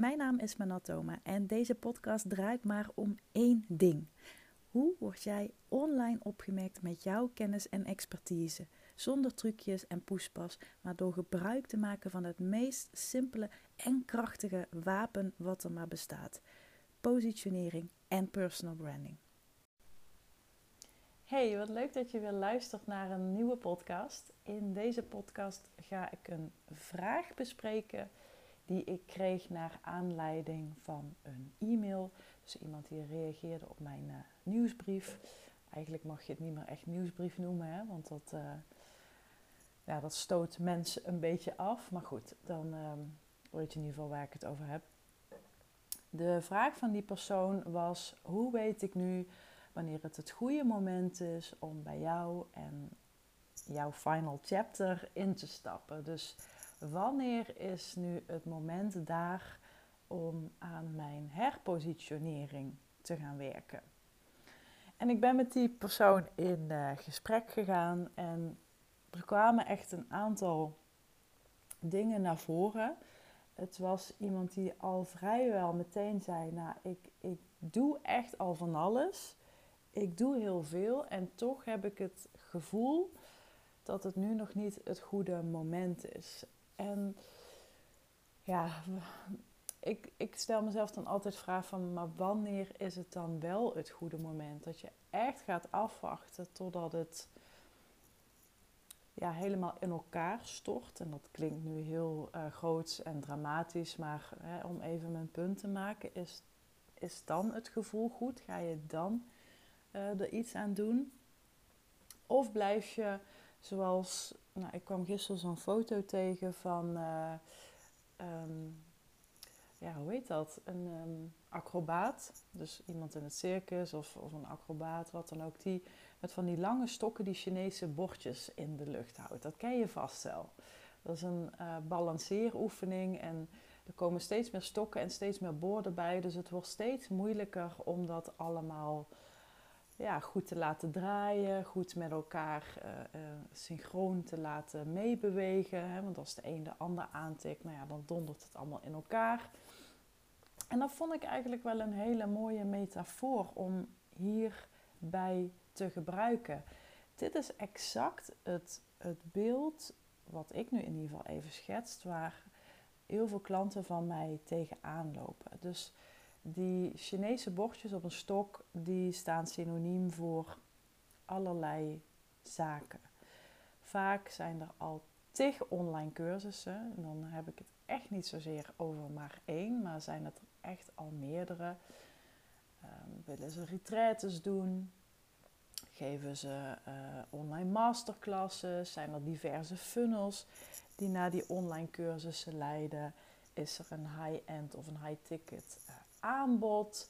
Mijn naam is Manatoma en deze podcast draait maar om één ding. Hoe word jij online opgemerkt met jouw kennis en expertise? Zonder trucjes en poespas, maar door gebruik te maken van het meest simpele en krachtige wapen wat er maar bestaat: positionering en personal branding. Hey, wat leuk dat je weer luistert naar een nieuwe podcast. In deze podcast ga ik een vraag bespreken die ik kreeg naar aanleiding van een e-mail. Dus iemand die reageerde op mijn uh, nieuwsbrief. Eigenlijk mag je het niet meer echt nieuwsbrief noemen, hè, want dat, uh, ja, dat stoot mensen een beetje af. Maar goed, dan uh, weet je in ieder geval waar ik het over heb. De vraag van die persoon was: hoe weet ik nu wanneer het het goede moment is om bij jou en jouw final chapter in te stappen? Dus wanneer is nu het moment daar om aan mijn herpositionering te gaan werken? En ik ben met die persoon in uh, gesprek gegaan en er kwamen echt een aantal dingen naar voren. Het was iemand die al vrijwel meteen zei: Nou, ik, ik doe echt al van alles. Ik doe heel veel en toch heb ik het gevoel dat het nu nog niet het goede moment is. En ja, ik, ik stel mezelf dan altijd de vraag van, maar wanneer is het dan wel het goede moment? Dat je echt gaat afwachten totdat het ja, helemaal in elkaar stort. En dat klinkt nu heel uh, groots en dramatisch, maar hè, om even mijn punt te maken, is, is dan het gevoel goed? Ga je dan uh, er iets aan doen? Of blijf je zoals nou, ik kwam gisteren zo'n foto tegen van, uh, um, ja, hoe heet dat? Een um, acrobaat. Dus iemand in het circus of, of een acrobaat, wat dan ook. Die met van die lange stokken die Chinese bordjes in de lucht houdt. Dat ken je vast wel. Dat is een uh, balanceeroefening en er komen steeds meer stokken en steeds meer borden bij. Dus het wordt steeds moeilijker om dat allemaal ja, goed te laten draaien, goed met elkaar uh, uh, synchroon te laten meebewegen. Hè? Want als de een de ander aantikt, nou ja, dan dondert het allemaal in elkaar. En dat vond ik eigenlijk wel een hele mooie metafoor om hierbij te gebruiken. Dit is exact het, het beeld wat ik nu in ieder geval even schetst, waar heel veel klanten van mij tegenaan lopen. Dus die Chinese bordjes op een stok, die staan synoniem voor allerlei zaken. Vaak zijn er al tig online cursussen. En dan heb ik het echt niet zozeer over maar één, maar zijn het er echt al meerdere. Um, willen ze retraites doen? Geven ze uh, online masterclasses? Zijn er diverse funnels die naar die online cursussen leiden? Is er een high-end of een high-ticket aanbod.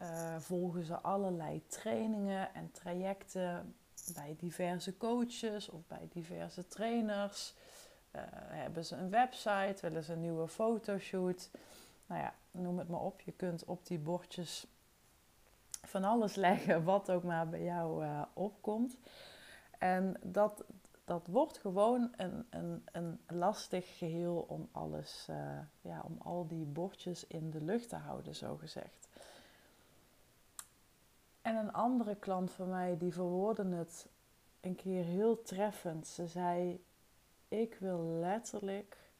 Uh, volgen ze allerlei trainingen en trajecten bij diverse coaches of bij diverse trainers. Uh, hebben ze een website, willen ze een nieuwe fotoshoot. Nou ja, noem het maar op. Je kunt op die bordjes van alles leggen wat ook maar bij jou uh, opkomt. En dat, dat wordt gewoon een, een, een lastig geheel om alles, uh, ja, om al die bordjes in de lucht te houden, zo gezegd. En een andere klant van mij, die verwoordde het een keer heel treffend. Ze zei, ik wil letterlijk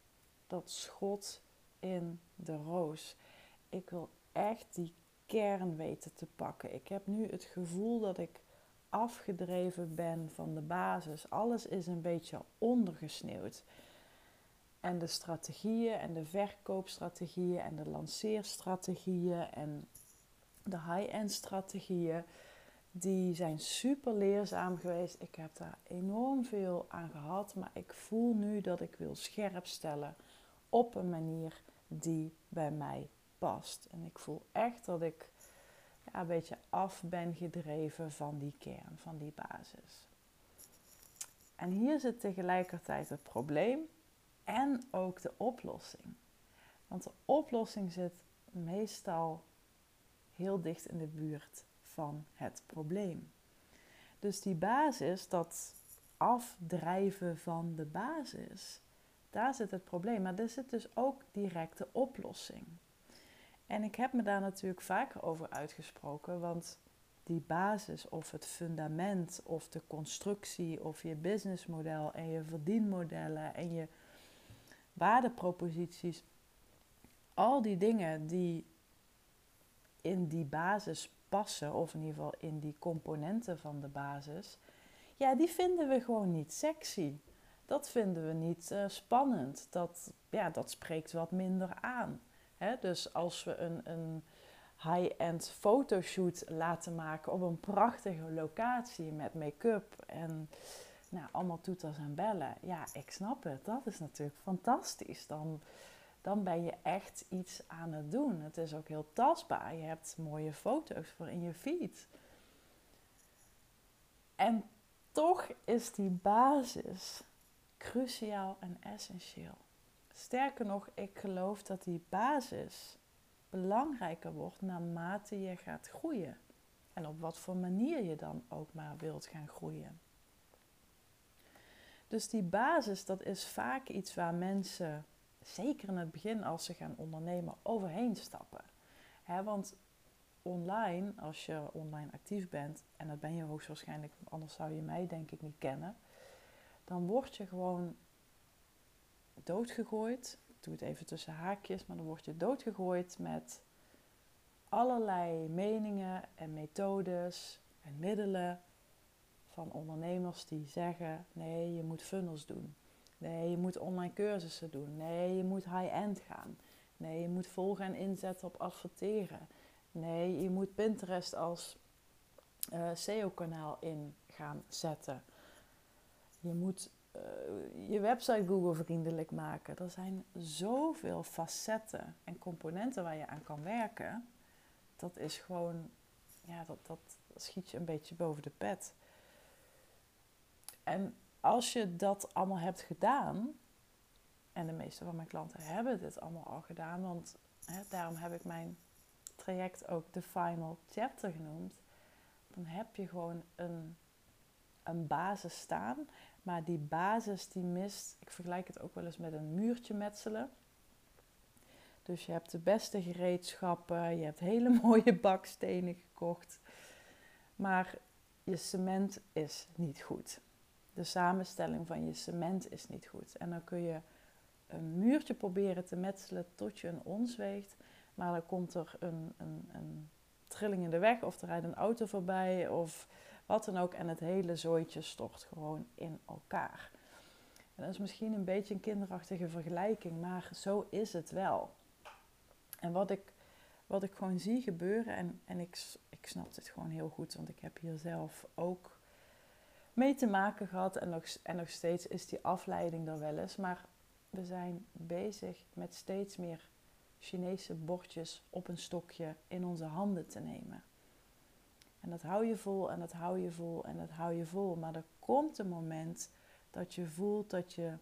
dat schot in de roos. Ik wil echt die kern weten te pakken. Ik heb nu het gevoel dat ik afgedreven ben van de basis. Alles is een beetje ondergesneeuwd. En de strategieën en de verkoopstrategieën en de lanceerstrategieën en de high-end strategieën, die zijn super leerzaam geweest. Ik heb daar enorm veel aan gehad, maar ik voel nu dat ik wil scherp stellen op een manier die bij mij past. En ik voel echt dat ik een beetje af ben gedreven van die kern, van die basis. En hier zit tegelijkertijd het probleem en ook de oplossing. Want de oplossing zit meestal heel dicht in de buurt van het probleem. Dus die basis, dat afdrijven van de basis, daar zit het probleem. Maar er zit dus ook direct de oplossing. En ik heb me daar natuurlijk vaker over uitgesproken, want die basis of het fundament of de constructie of je businessmodel en je verdienmodellen en je waardeproposities, al die dingen die in die basis passen, of in ieder geval in die componenten van de basis, ja, die vinden we gewoon niet sexy. Dat vinden we niet uh, spannend. Dat, ja, dat spreekt wat minder aan. Dus als we een, een high-end fotoshoot laten maken op een prachtige locatie met make-up en nou, allemaal toeters en bellen. Ja, ik snap het. Dat is natuurlijk fantastisch. Dan, dan ben je echt iets aan het doen. Het is ook heel tastbaar. Je hebt mooie foto's voor in je feed. En toch is die basis cruciaal en essentieel. Sterker nog, ik geloof dat die basis belangrijker wordt naarmate je gaat groeien. En op wat voor manier je dan ook maar wilt gaan groeien. Dus die basis, dat is vaak iets waar mensen, zeker in het begin als ze gaan ondernemen, overheen stappen. want online, als je online actief bent, en dat ben je hoogstwaarschijnlijk, anders zou je mij denk ik niet kennen, dan word je gewoon doodgegooid. Ik doe het even tussen haakjes, maar dan word je doodgegooid met allerlei meningen en methodes en middelen van ondernemers die zeggen: nee, je moet funnels doen. Nee, je moet online cursussen doen. Nee, je moet high-end gaan. Nee, je moet volgen en inzetten op adverteren. Nee, je moet Pinterest als uh, SEO-kanaal in gaan zetten. Je moet je website Google-vriendelijk maken. Er zijn zoveel facetten en componenten waar je aan kan werken. Dat is gewoon, ja, dat, dat schiet je een beetje boven de pet. En als je dat allemaal hebt gedaan, en de meeste van mijn klanten hebben dit allemaal al gedaan, want hè, daarom heb ik mijn traject ook de final chapter genoemd, dan heb je gewoon een, een basis staan. Maar die basis die mist, ik vergelijk het ook wel eens met een muurtje metselen. Dus je hebt de beste gereedschappen, je hebt hele mooie bakstenen gekocht. Maar je cement is niet goed de samenstelling van je cement is niet goed. En dan kun je een muurtje proberen te metselen tot je een ons weegt. Maar dan komt er een, een, een trilling in de weg of er rijdt een auto voorbij of wat dan ook. En het hele zooitje stort gewoon in elkaar. En dat is misschien een beetje een kinderachtige vergelijking, maar zo is het wel. En wat ik, wat ik gewoon zie gebeuren, en, en ik, ik snap dit gewoon heel goed, want ik heb hier zelf ook mee te maken gehad. En nog, en nog steeds is die afleiding er wel eens. Maar we zijn bezig met steeds meer Chinese bordjes op een stokje in onze handen te nemen. En dat hou je vol en dat hou je vol en dat hou je vol. Maar er komt een moment dat je voelt dat je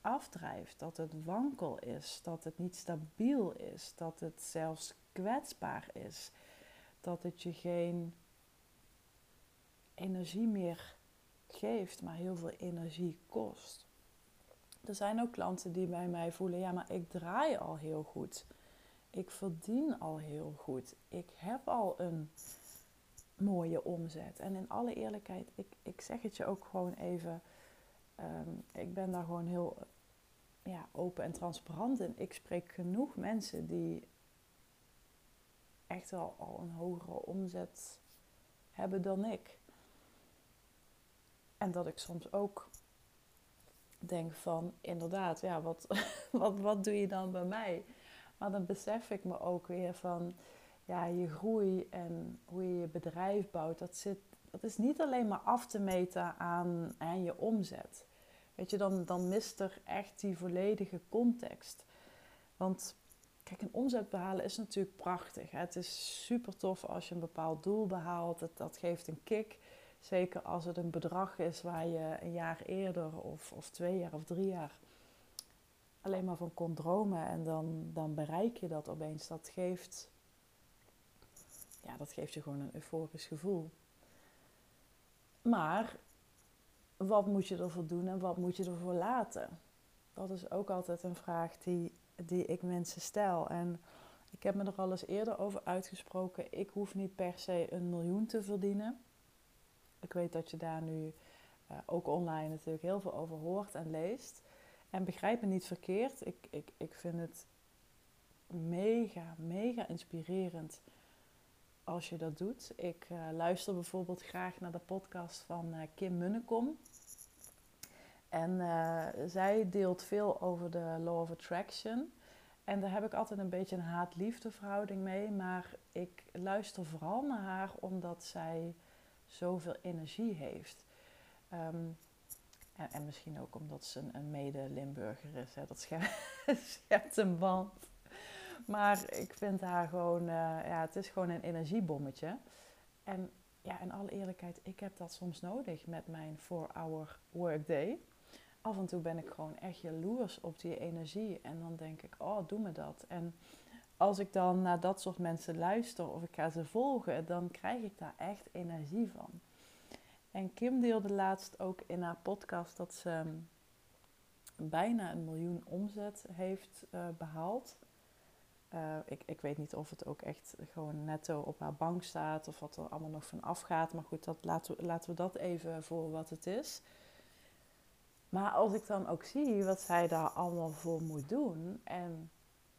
afdrijft, dat het wankel is, dat het niet stabiel is, dat het zelfs kwetsbaar is, dat het je geen energie meer geeft, maar heel veel energie kost. Er zijn ook klanten die bij mij voelen, ja, maar ik draai al heel goed. Ik verdien al heel goed. Ik heb al een mooie omzet. En in alle eerlijkheid, ik, ik zeg het je ook gewoon even. Ehm, ik ben daar gewoon heel ja, open en transparant in. Ik spreek genoeg mensen die echt wel al een hogere omzet hebben dan ik. En dat ik soms ook denk van, inderdaad, ja, wat, wat, wat doe je dan bij mij? Maar dan besef ik me ook weer van, ja, je groei en hoe je je bedrijf bouwt, dat, zit, dat is niet alleen maar af te meten aan, aan je omzet. Weet je, dan, dan mist er echt die volledige context. Want kijk, een omzet behalen is natuurlijk prachtig. Het is super tof als je een bepaald doel behaalt. Dat, dat geeft een kick. Zeker als het een bedrag is waar je een jaar eerder of, of twee jaar of drie jaar alleen maar van kon dromen en dan, dan bereik je dat opeens. Dat geeft, ja, dat geeft je gewoon een euforisch gevoel. Maar wat moet je ervoor doen en wat moet je ervoor laten? Dat is ook altijd een vraag die, die ik mensen stel. En Ik heb me er al eens eerder over uitgesproken. Ik hoef niet per se een miljoen te verdienen. Ik weet dat je daar nu uh, ook online natuurlijk heel veel over hoort en leest. En begrijp me niet verkeerd. Ik, ik, ik vind het mega, mega inspirerend als je dat doet. Ik uh, luister bijvoorbeeld graag naar de podcast van uh, Kim Munnekom. En uh, zij deelt veel over de Law of Attraction. En daar heb ik altijd een beetje een haat-liefde verhouding mee. Maar ik luister vooral naar haar omdat zij zoveel energie heeft. Um, en, en, misschien ook omdat ze een, mede-Limburger is. Hè. Dat schept een band. Maar ik vind haar gewoon, uh, ja, het is gewoon een energiebommetje. En ja, in alle eerlijkheid, ik heb dat soms nodig met mijn 4-hour workday. Af en toe ben ik gewoon echt jaloers op die energie. En dan denk ik, oh, doe me dat. En als ik dan naar dat soort mensen luister of ik ga ze volgen, dan krijg ik daar echt energie van. En Kim deelde laatst ook in haar podcast dat ze bijna een miljoen omzet heeft uh, behaald. Uh, ik, ik weet niet of het ook echt gewoon netto op haar bank staat of wat er allemaal nog van afgaat. Maar goed, dat, laten, we, laten we dat even voor wat het is. Maar als ik dan ook zie wat zij daar allemaal voor moet doen en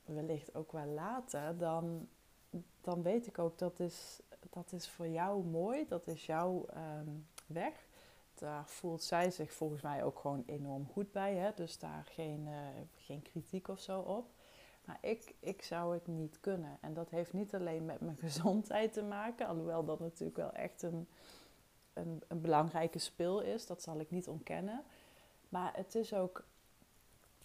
wellicht ook wel later, dan, dan weet ik ook dat is, dat is voor jou mooi, dat is jouw um, weg. Daar voelt zij zich volgens mij ook gewoon enorm goed bij. Hè? Dus daar geen, uh, geen kritiek of zo op. Maar ik, ik zou het niet kunnen. En dat heeft niet alleen met mijn gezondheid te maken, alhoewel dat natuurlijk wel echt een, een, een belangrijke spil is. Dat zal ik niet ontkennen. Maar het is ook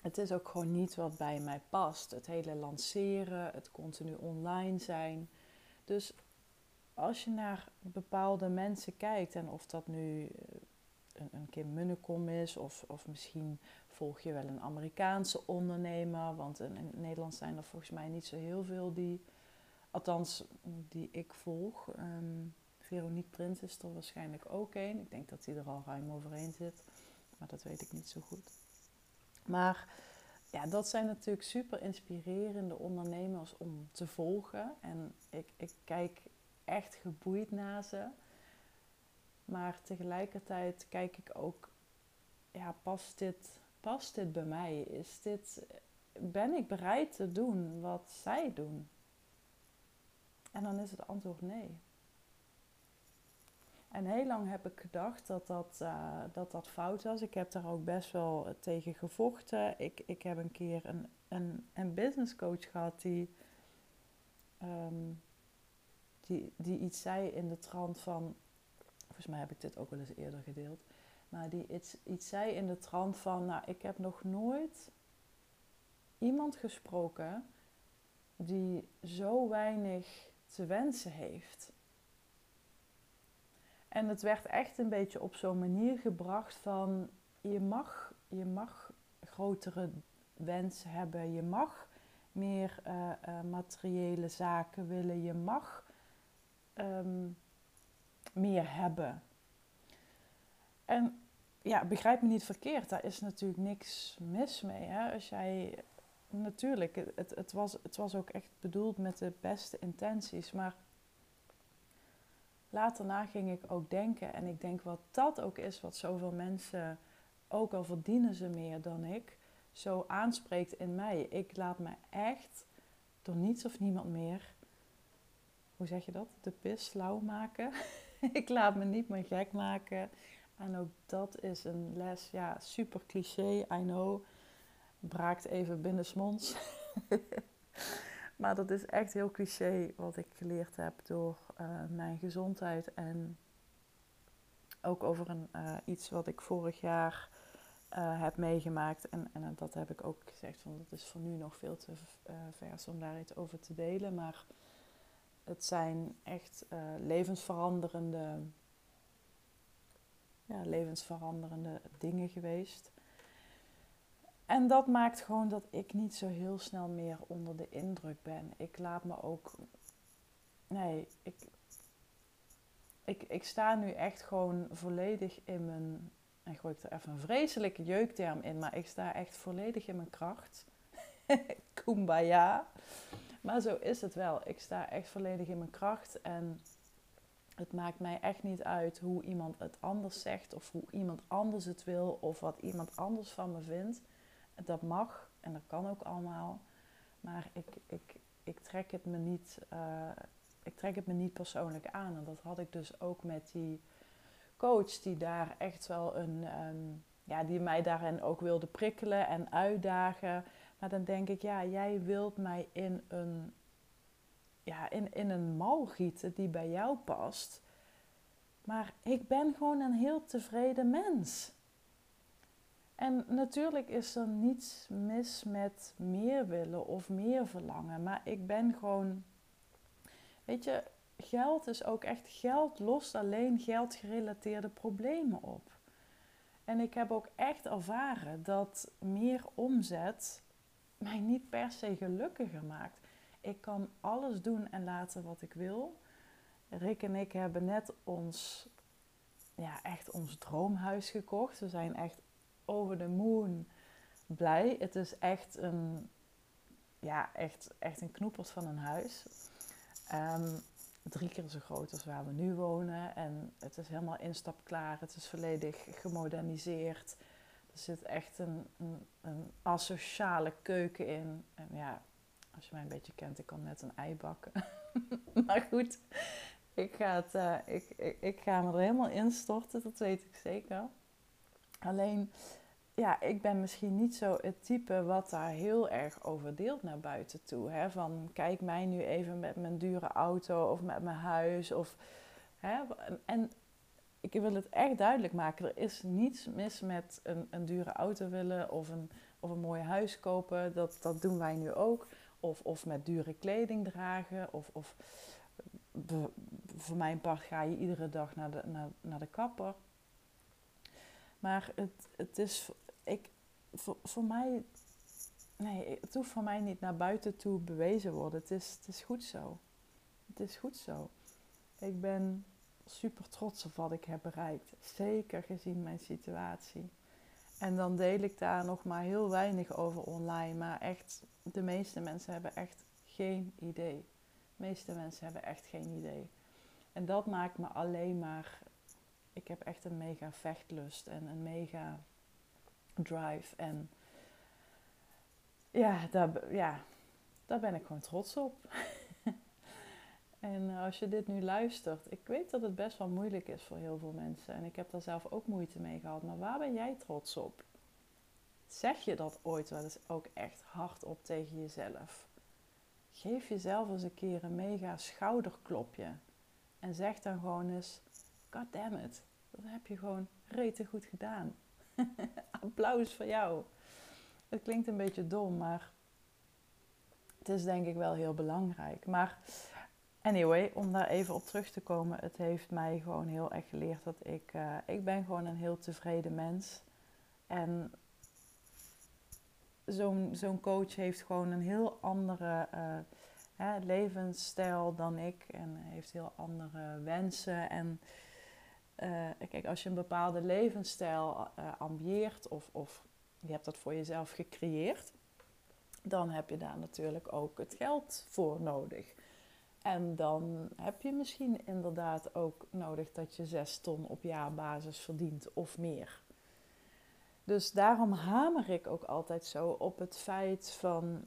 het is ook gewoon niet wat bij mij past. Het hele lanceren, het continu online zijn. Dus als je naar bepaalde mensen kijkt, en of dat nu eh, een, een Kim Munnekom is, of, of misschien volg je wel een Amerikaanse ondernemer, want in, in, Nederland zijn er volgens mij niet zo heel veel die, althans die ik volg. Um, Veronique Prins is er waarschijnlijk ook een. Ik denk dat hij er al ruim overheen zit, maar dat weet ik niet zo goed. Maar ja, dat zijn natuurlijk super inspirerende ondernemers om te volgen. En ik, ik kijk echt geboeid naar ze. Maar tegelijkertijd kijk ik ook, ja, past dit, past dit bij mij? Is dit, ben ik bereid te doen wat zij doen? En dan is het antwoord nee. En heel lang heb ik gedacht dat dat, uh, dat dat fout was. Ik heb daar ook best wel tegen gevochten. Ik, ik heb een keer een, een, een business coach gehad die, um, die, die iets zei in de trant van... Mij heb ik dit ook wel eens eerder gedeeld. Maar die iets, iets zei in de trant van... Nou, ik heb nog nooit iemand gesproken die zo weinig te wensen heeft. En het werd echt een beetje op zo'n manier gebracht van je mag, je mag grotere wensen hebben, je mag meer uh, uh, materiële zaken willen, je mag um, meer hebben. En ja, begrijp me niet verkeerd, daar is natuurlijk niks mis mee. Hè? Als jij, natuurlijk, het, het, was, het was ook echt bedoeld met de beste intenties, maar later na ging ik ook denken. En ik denk wat dat ook is, wat zoveel mensen, ook al verdienen ze meer dan ik, zo aanspreekt in mij. Ik laat me echt door niets of niemand meer, hoe zeg je dat, de pis lauw maken. ik laat me niet meer gek maken. En ook dat is een les, ja, super cliché, I know. Braakt even binnensmonds. Maar dat is echt heel cliché wat ik geleerd heb door uh, mijn gezondheid. En ook over een, uh, iets wat ik vorig jaar uh, heb meegemaakt. En, en dat heb ik ook gezegd, van dat is voor nu nog veel te vers om daar iets over te delen. Maar het zijn echt levensveranderende, ja, levensveranderende dingen geweest. En dat maakt gewoon dat ik niet zo heel snel meer onder de indruk ben. Ik laat me ook. Nee, ik, ik, ik sta nu echt gewoon volledig in mijn. En gooi ik er even een vreselijke jeukterm in, maar ik sta echt volledig in mijn kracht. Kumbaya. Maar zo is het wel. Ik sta echt volledig in mijn kracht. En het maakt mij echt niet uit hoe iemand het anders zegt. Of hoe iemand anders het wil. Of wat iemand anders van me vindt. Dat mag en dat kan ook allemaal. Maar ik, ik, ik, trek, het me niet, uh, ik trek het me niet persoonlijk aan. En dat had ik dus ook met die coach die daar echt wel een... Um, ja, die mij daarin ook wilde prikkelen en uitdagen. Maar dan denk ik, ja, jij wilt mij in een, ja, in, in een mal gieten die bij jou past. Maar ik ben gewoon een heel tevreden mens. En natuurlijk is er niets mis met meer willen of meer verlangen. Maar ik ben gewoon. Weet je, geld is ook echt geld lost alleen geldgerelateerde problemen op. En ik heb ook echt ervaren dat meer omzet mij niet per se gelukkiger maakt. Ik kan alles doen en laten wat ik wil. Rick en ik hebben net ons, ja, echt ons droomhuis gekocht. We zijn echt over de moon blij. Het is echt een, ja, echt, echt een knoepers van een huis. Um, drie keer zo groot als waar we nu wonen. En het is helemaal instapklaar. Het is volledig gemoderniseerd. Er zit echt een, een, een asociale keuken in. En ja, als je mij een beetje kent, ik kan net een ei bakken. maar goed, ik ga, het, uh, ik, ik, ik, ga me er helemaal instorten, dat weet ik zeker. Alleen, ja, ik ben misschien niet zo het type wat daar heel erg over deelt naar buiten toe. Hè? Van kijk mij nu even met mijn dure auto of met mijn huis. Of, hè? En ik wil het echt duidelijk maken. Er is niets mis met een, een dure auto willen of een, of een mooi huis kopen. Dat, dat doen wij nu ook. Of, of met dure kleding dragen. Of, of voor mijn part ga je iedere dag naar de, naar, naar de kapper. Maar het, het is ik, voor, voor mij, nee, het hoeft voor mij niet naar buiten toe bewezen worden. Het is, het is goed zo. Het is goed zo. Ik ben super trots op wat ik heb bereikt. Zeker gezien mijn situatie. En dan deel ik daar nog maar heel weinig over online. Maar echt, de meeste mensen hebben echt geen idee. De meeste mensen hebben echt geen idee. En dat maakt me alleen maar. Ik heb echt een mega vechtlust en een mega drive. En ja, daar, ja, daar ben ik gewoon trots op. en als je dit nu luistert, ik weet dat het best wel moeilijk is voor heel veel mensen. En ik heb daar zelf ook moeite mee gehad. Maar waar ben jij trots op? Zeg je dat ooit wel eens ook echt hardop tegen jezelf? Geef jezelf eens een keer een mega schouderklopje. En zeg dan gewoon eens, god damn it, dat heb je gewoon rete goed gedaan. Applaus voor jou. Het klinkt een beetje dom, maar het is denk ik wel heel belangrijk. Maar anyway, om daar even op terug te komen, het heeft mij gewoon heel erg geleerd dat ik, uh, ik ben gewoon een heel tevreden mens. En zo'n zo'n coach heeft gewoon een heel andere uh, hè, levensstijl dan ik. En heeft heel andere wensen. En uh, kijk, als je een bepaalde levensstijl ambieert of, of je hebt dat voor jezelf gecreëerd, dan heb je daar natuurlijk ook het geld voor nodig. En dan heb je misschien inderdaad ook nodig dat je 6 ton op jaarbasis verdient of meer. Dus daarom hamer ik ook altijd zo op het feit van,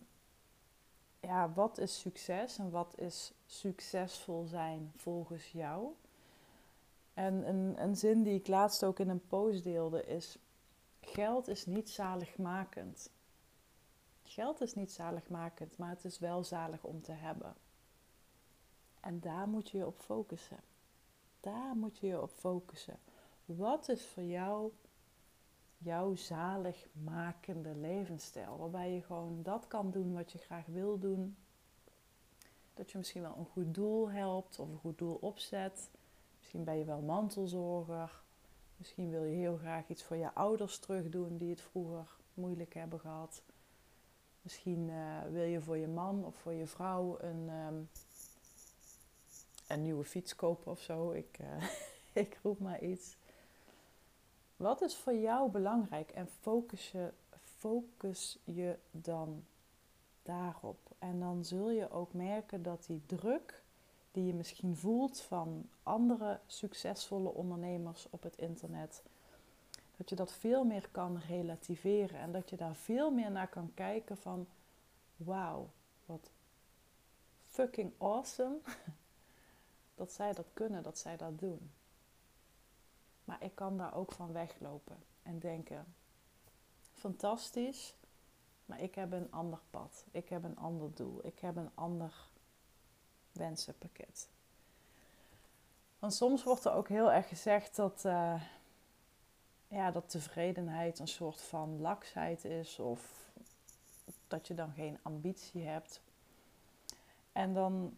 ja, wat is succes en wat is succesvol zijn volgens jou? En een, een zin die ik laatst ook in een post deelde is: Geld is niet zaligmakend. Geld is niet zaligmakend, maar het is wel zalig om te hebben. En daar moet je je op focussen. Daar moet je je op focussen. Wat is voor jou jouw zaligmakende levensstijl? Waarbij je gewoon dat kan doen wat je graag wil doen. Dat je misschien wel een goed doel helpt of een goed doel opzet. Misschien ben je wel mantelzorger. Misschien wil je heel graag iets voor je ouders terugdoen die het vroeger moeilijk hebben gehad. Misschien uh, wil je voor je man of voor je vrouw een, um, een nieuwe fiets kopen of zo. Ik, uh, ik roep maar iets. Wat is voor jou belangrijk en focus je, focus je dan daarop. En dan zul je ook merken dat die druk die je misschien voelt van andere succesvolle ondernemers op het internet, dat je dat veel meer kan relativeren en dat je daar veel meer naar kan kijken van wauw, wat fucking awesome dat zij dat kunnen, dat zij dat doen. Maar ik kan daar ook van weglopen en denken: fantastisch, maar ik heb een ander pad. Ik heb een ander doel. Ik heb een ander wensenpakket. Want soms wordt er ook heel erg gezegd dat, uh, ja, dat tevredenheid een soort van laksheid is of dat je dan geen ambitie hebt. En dan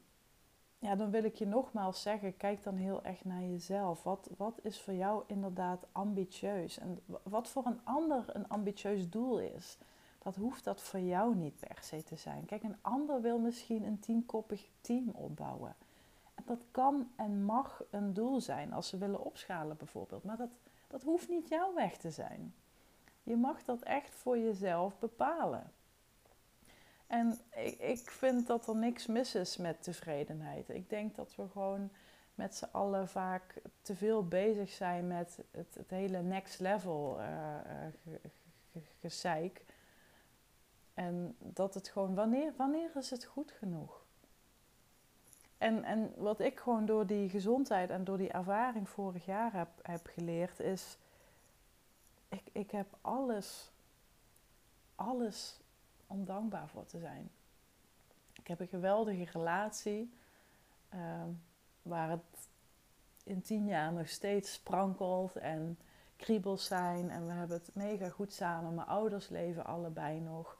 ja, dan wil ik je nogmaals zeggen, kijk dan heel erg naar jezelf. Wat, wat is voor jou inderdaad ambitieus? En wat voor een ander een ambitieus doel is, dat hoeft dat voor jou niet per se te zijn. Kijk, een ander wil misschien een tienkoppig team opbouwen. En dat kan en mag een doel zijn als ze willen opschalen bijvoorbeeld. Maar dat, dat hoeft niet jouw weg te zijn. Je mag dat echt voor jezelf bepalen. En ik, ik vind dat er niks mis is met tevredenheid. Ik denk dat we gewoon met z'n allen vaak te veel bezig zijn met het, het hele next level uh, gezeik. En dat het gewoon, wanneer, wanneer is het goed genoeg? En, en wat ik gewoon door die gezondheid en door die ervaring vorig jaar heb, heb geleerd, is: ik, ik heb alles, alles om dankbaar voor te zijn. Ik heb een geweldige relatie ehm, waar het in tien jaar nog steeds sprankelt en kriebels zijn. En we hebben het mega goed samen. Mijn ouders leven allebei nog.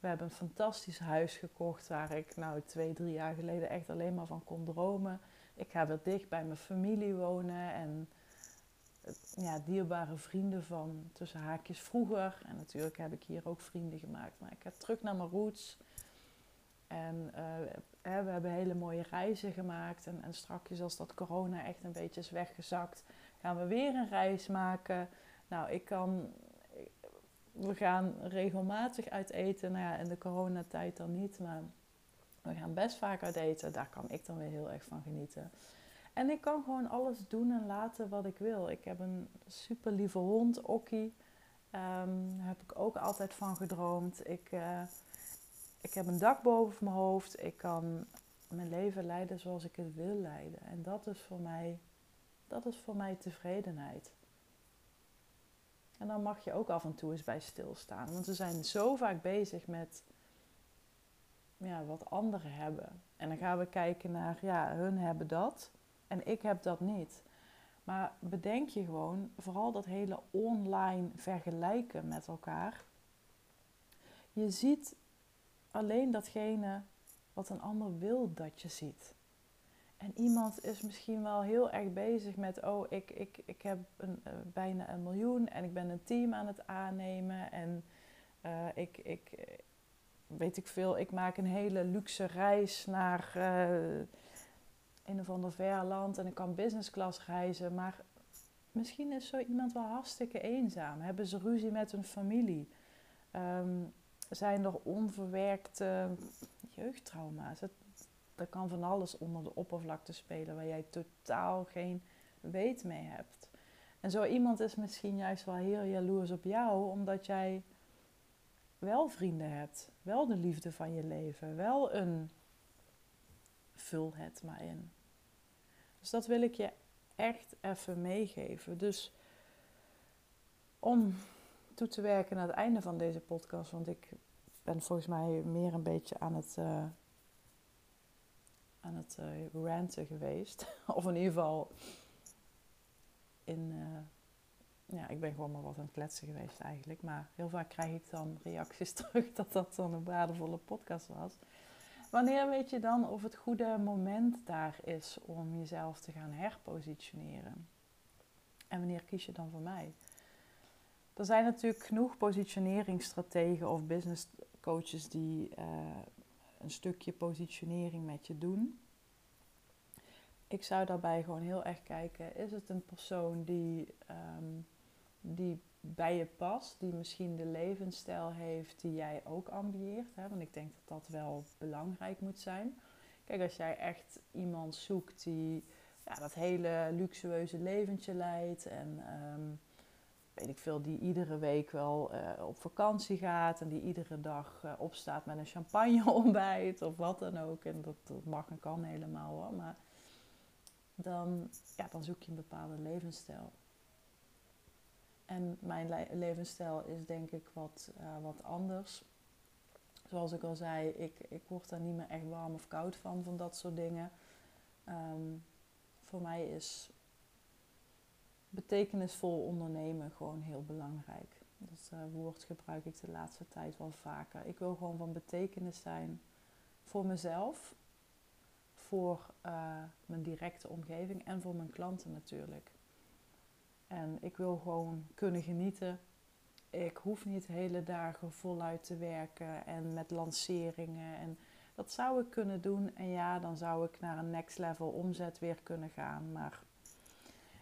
We hebben een fantastisch huis gekocht waar ik nou twee, drie jaar geleden echt alleen maar van kon dromen. Ik ga weer dicht bij mijn familie wonen en ja, dierbare vrienden van tussen haakjes vroeger. En natuurlijk heb ik hier ook vrienden gemaakt. Maar ik ga terug naar mijn roots. En uh, we hebben hele mooie reizen gemaakt. En, en strakjes als dat corona echt een beetje is weggezakt, gaan we weer een reis maken. Nou, ik kan... We gaan regelmatig uit eten. Nou ja, in de coronatijd dan niet, maar we gaan best vaak uit eten. Daar kan ik dan weer heel erg van genieten. En ik kan gewoon alles doen en laten wat ik wil. Ik heb een super lieve hond, Okkie. Um, daar heb ik ook altijd van gedroomd. Ik, uh, ik heb een dak boven mijn hoofd. Ik kan mijn leven leiden zoals ik het wil leiden. En dat is voor mij, dat is voor mij tevredenheid. En dan mag je ook af en toe eens bij stilstaan. Want we zijn zo vaak bezig met ja, wat anderen hebben. En dan gaan we kijken naar, ja, hun hebben dat. En ik heb dat niet. Maar bedenk je gewoon, vooral dat hele online vergelijken met elkaar. Je ziet alleen datgene wat een ander wil dat je ziet. En iemand is misschien wel heel erg bezig met, oh, ik, ik, ik heb een, uh, bijna een miljoen en ik ben een team aan het aannemen. En uh, ik, ik, weet ik veel, ik maak een hele luxe reis naar een of ander ver land en ik kan business class reizen. Maar misschien is zo iemand wel hartstikke eenzaam. Hebben ze ruzie met hun familie? Um, zijn er onverwerkte jeugdtrauma's? Het, er kan van alles onder de oppervlakte spelen waar jij totaal geen weet mee hebt. En zo iemand is misschien juist wel heel jaloers op jou, omdat jij wel vrienden hebt, wel de liefde van je leven, wel een vul het maar in. Dus dat wil ik je echt even meegeven. Dus om toe te werken naar het einde van deze podcast, want ik ben volgens mij meer een beetje aan het, uh, aan het uh, ranten geweest. of in ieder geval in. Uh, ja, ik ben gewoon maar wat aan het kletsen geweest eigenlijk. Maar heel vaak krijg ik dan reacties terug dat dat dan een waardevolle podcast was. Wanneer weet je dan of het goede moment daar is om jezelf te gaan herpositioneren? En wanneer kies je dan voor mij? Er zijn natuurlijk genoeg positioneringsstrategen of business coaches die uh, een stukje positionering met je doen. Ik zou daarbij gewoon heel erg kijken: is het een persoon die, um, die bij je past, die misschien de levensstijl heeft die jij ook ambieert. Hè? Want ik denk dat dat wel belangrijk moet zijn. Kijk, als jij echt iemand zoekt die ja, dat hele luxueuze leventje leidt en ehm, weet ik veel, die iedere week wel uh, op vakantie gaat en die iedere dag uh, opstaat met een champagne ontbijt of wat dan ook. En dat, dat mag en kan helemaal hoor. Maar dan, ja, dan zoek je een bepaalde levensstijl. En mijn le levensstijl is denk ik wat, uh, wat anders. Zoals ik al zei, ik, ik word daar niet meer echt warm of koud van, van dat soort dingen. Um, voor mij is betekenisvol ondernemen gewoon heel belangrijk. Dat uh, woord gebruik ik de laatste tijd wel vaker. Ik wil gewoon van betekenis zijn voor mezelf, voor uh, mijn directe omgeving en voor mijn klanten natuurlijk. En ik wil gewoon kunnen genieten. Ik hoef niet hele dagen voluit te werken en met lanceringen. En dat zou ik kunnen doen. En ja, dan zou ik naar een next level omzet weer kunnen gaan. Maar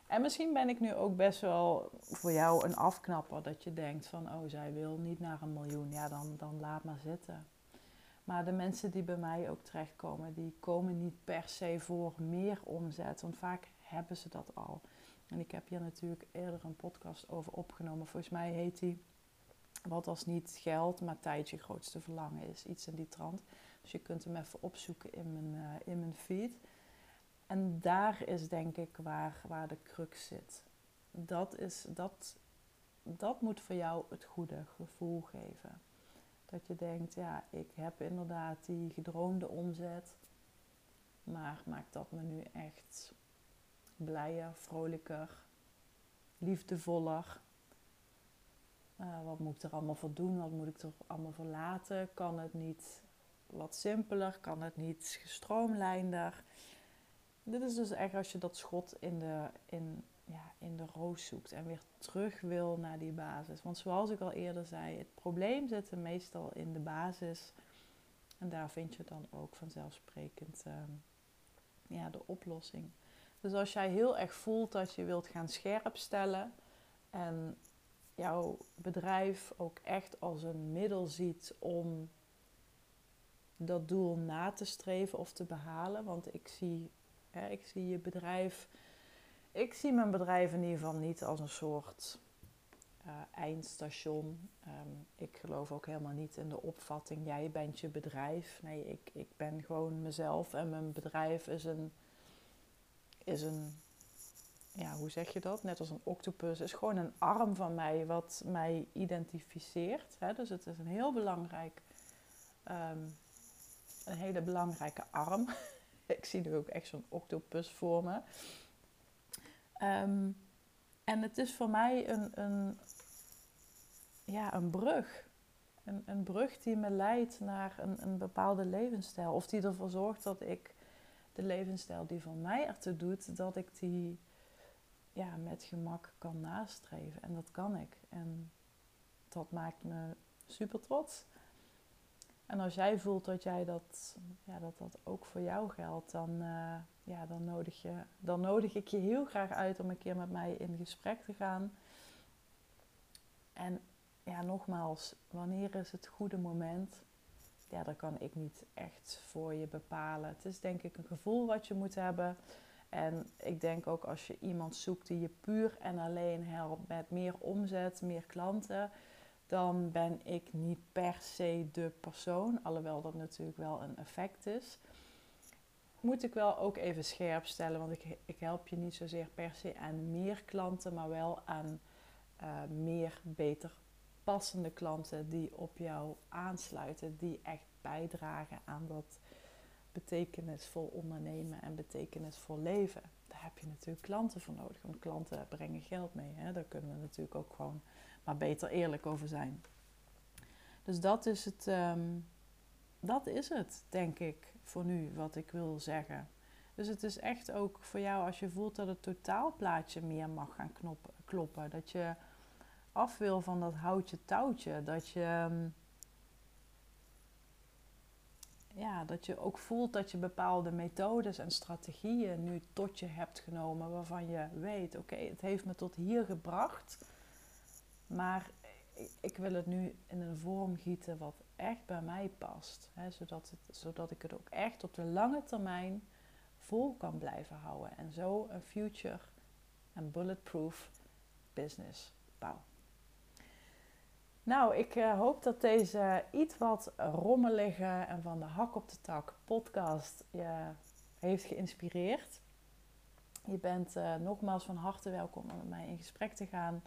en misschien ben ik nu ook best wel voor jou een afknapper. Dat je denkt van, oh, zij wil niet naar een miljoen. Ja, dan, dan laat maar zitten. Maar de mensen die bij mij ook terechtkomen, die komen niet per se voor meer omzet. Want vaak hebben ze dat al. En ik heb hier natuurlijk eerder een podcast over opgenomen. Volgens mij heet die Wat als niet geld, maar tijd je grootste verlangen is. Iets in die trant. Dus je kunt hem even opzoeken in mijn, uh, in mijn feed. En daar is denk ik waar, waar de crux zit. Dat, is, dat, dat moet voor jou het goede gevoel geven. Dat je denkt, ja, ik heb inderdaad die gedroomde omzet. Maar maakt dat me nu echt blijer, vrolijker, liefdevoller? Uh, wat moet ik er allemaal voor doen? Wat moet ik er allemaal voor laten? Kan het niet wat simpeler? Kan het niet gestroomlijnder? Dit is dus echt als je dat schot in de, in, ja, in de roos zoekt en weer terug wil naar die basis. Want zoals ik al eerder zei, het probleem zit meestal in de basis. En daar vind je dan ook vanzelfsprekend uh, ja, de oplossing. Dus als jij heel erg voelt dat je wilt gaan scherpstellen en jouw bedrijf ook echt als een middel ziet om dat doel na te streven of te behalen. Want ik zie, hè, ik zie je bedrijf. Ik zie mijn bedrijf in ieder geval niet als een soort uh, eindstation. Um, ik geloof ook helemaal niet in de opvatting: jij bent je bedrijf. Nee, ik, ik ben gewoon mezelf en mijn bedrijf is een. Is een ja, hoe zeg je dat? Net als een octopus, is gewoon een arm van mij wat mij identificeert. Hè? Dus het is een heel belangrijk um, een hele belangrijke arm. ik zie nu ook echt zo'n octopus voor me. Um, en het is voor mij een, een, ja, een brug. Een, een brug die me leidt naar een, een bepaalde levensstijl. Of die ervoor zorgt dat ik de levensstijl die voor mij ertoe doet, dat ik die ja, met gemak kan nastreven. En dat kan ik. En dat maakt me super trots. En als jij voelt dat jij dat, ja, dat, dat ook voor jou geldt, dan, uh, ja, dan, nodig je, dan nodig ik je heel graag uit om een keer met mij in gesprek te gaan. En ja, nogmaals, wanneer is het goede moment? Ja, dat kan ik niet echt voor je bepalen. Het is denk ik een gevoel wat je moet hebben. En ik denk ook als je iemand zoekt die je puur en alleen helpt met meer omzet, meer klanten, dan ben ik niet per se de persoon, alhoewel dat natuurlijk wel een effect is. Moet ik wel ook even scherp stellen, want ik, ik help je niet zozeer per se aan meer klanten, maar wel aan uh, meer beter passende klanten die op jou aansluiten, die echt bijdragen aan dat betekenisvol ondernemen en betekenisvol leven. Daar heb je natuurlijk klanten voor nodig, want klanten brengen geld mee. Hè? Daar kunnen we natuurlijk ook gewoon maar beter eerlijk over zijn. Dus dat is het, um, dat is het, denk ik, voor nu wat ik wil zeggen. Dus het is echt ook voor jou als je voelt dat het totaalplaatje meer mag gaan kloppen. Dat je af wil van dat houtje touwtje. Dat je, um, ja, dat je ook voelt dat je bepaalde methodes en strategieën nu tot je hebt genomen. Waarvan je weet, oké, het heeft me tot hier gebracht Maar ik wil het nu in een vorm gieten wat echt bij mij past. Hè, zodat, het, zodat ik het ook echt op de lange termijn vol kan blijven houden. En zo een future en bulletproof business bouw. Nou, ik uh, hoop dat deze iets wat rommelige en van de hak op de tak podcast je heeft geïnspireerd. Je bent uh, nogmaals van harte welkom om met mij in gesprek te gaan.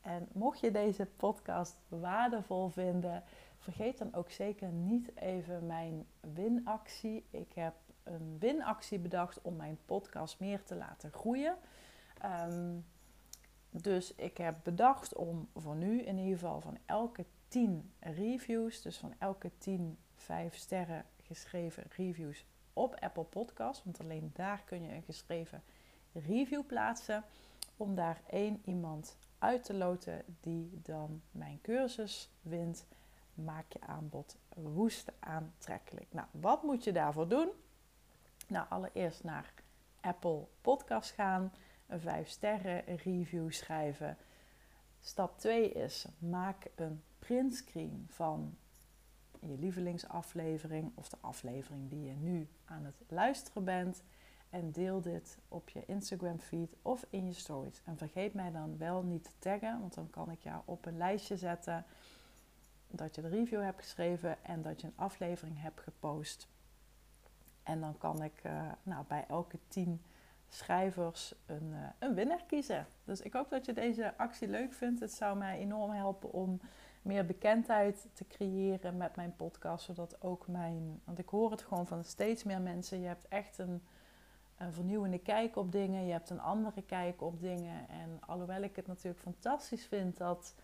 En mocht je deze podcast waardevol vinden, vergeet dan ook zeker niet even mijn winactie. Ik heb een winactie bedacht om mijn podcast meer te laten groeien. Um, dus ik heb bedacht om voor nu in ieder geval van elke 10 reviews, dus van elke 10 5 sterren geschreven reviews op Apple Podcasts, want alleen daar kun je een geschreven review plaatsen, om daar één iemand uit te loten die dan mijn cursus wint. Maak je aanbod woest aantrekkelijk. Nou, wat moet je daarvoor doen? Nou, allereerst naar Apple Podcast gaan een 5 sterren review schrijven. Stap 2 is maak een printscreen van je lievelingsaflevering of de aflevering die je nu aan het luisteren bent. En deel dit op je Instagram feed of in je stories. En vergeet mij dan wel niet te taggen, want dan kan ik jou op een lijstje zetten dat je de review hebt geschreven en dat je een aflevering hebt gepost. En dan kan ik uh, nou, bij elke 10 schrijvers een, uh, een winnaar kiezen. Dus ik hoop dat je deze actie leuk vindt. Het zou mij enorm helpen om meer bekendheid te creëren met mijn podcast. Zodat ook mijn. Want ik hoor het gewoon van steeds meer mensen. Je hebt echt een, een vernieuwende kijk op dingen. Je hebt een andere kijk op dingen. En alhoewel ik het natuurlijk fantastisch vind dat.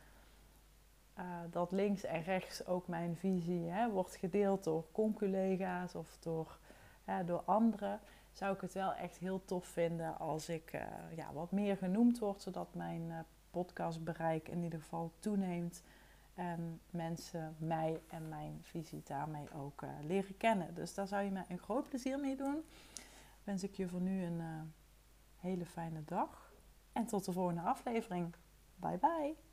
Uh, dat links en rechts ook mijn visie hè, wordt gedeeld door conculega's of door, door anderen zou ik het wel echt heel tof vinden als ik uh, ja, wat meer genoemd word, zodat mijn uh, podcastbereik in ieder geval toeneemt. En mensen mij en mijn visie daarmee ook uh, leren kennen. Dus daar zou je me een groot plezier mee doen. Wens ik je voor nu een hele fijne dag. En tot de volgende aflevering. Bye bye.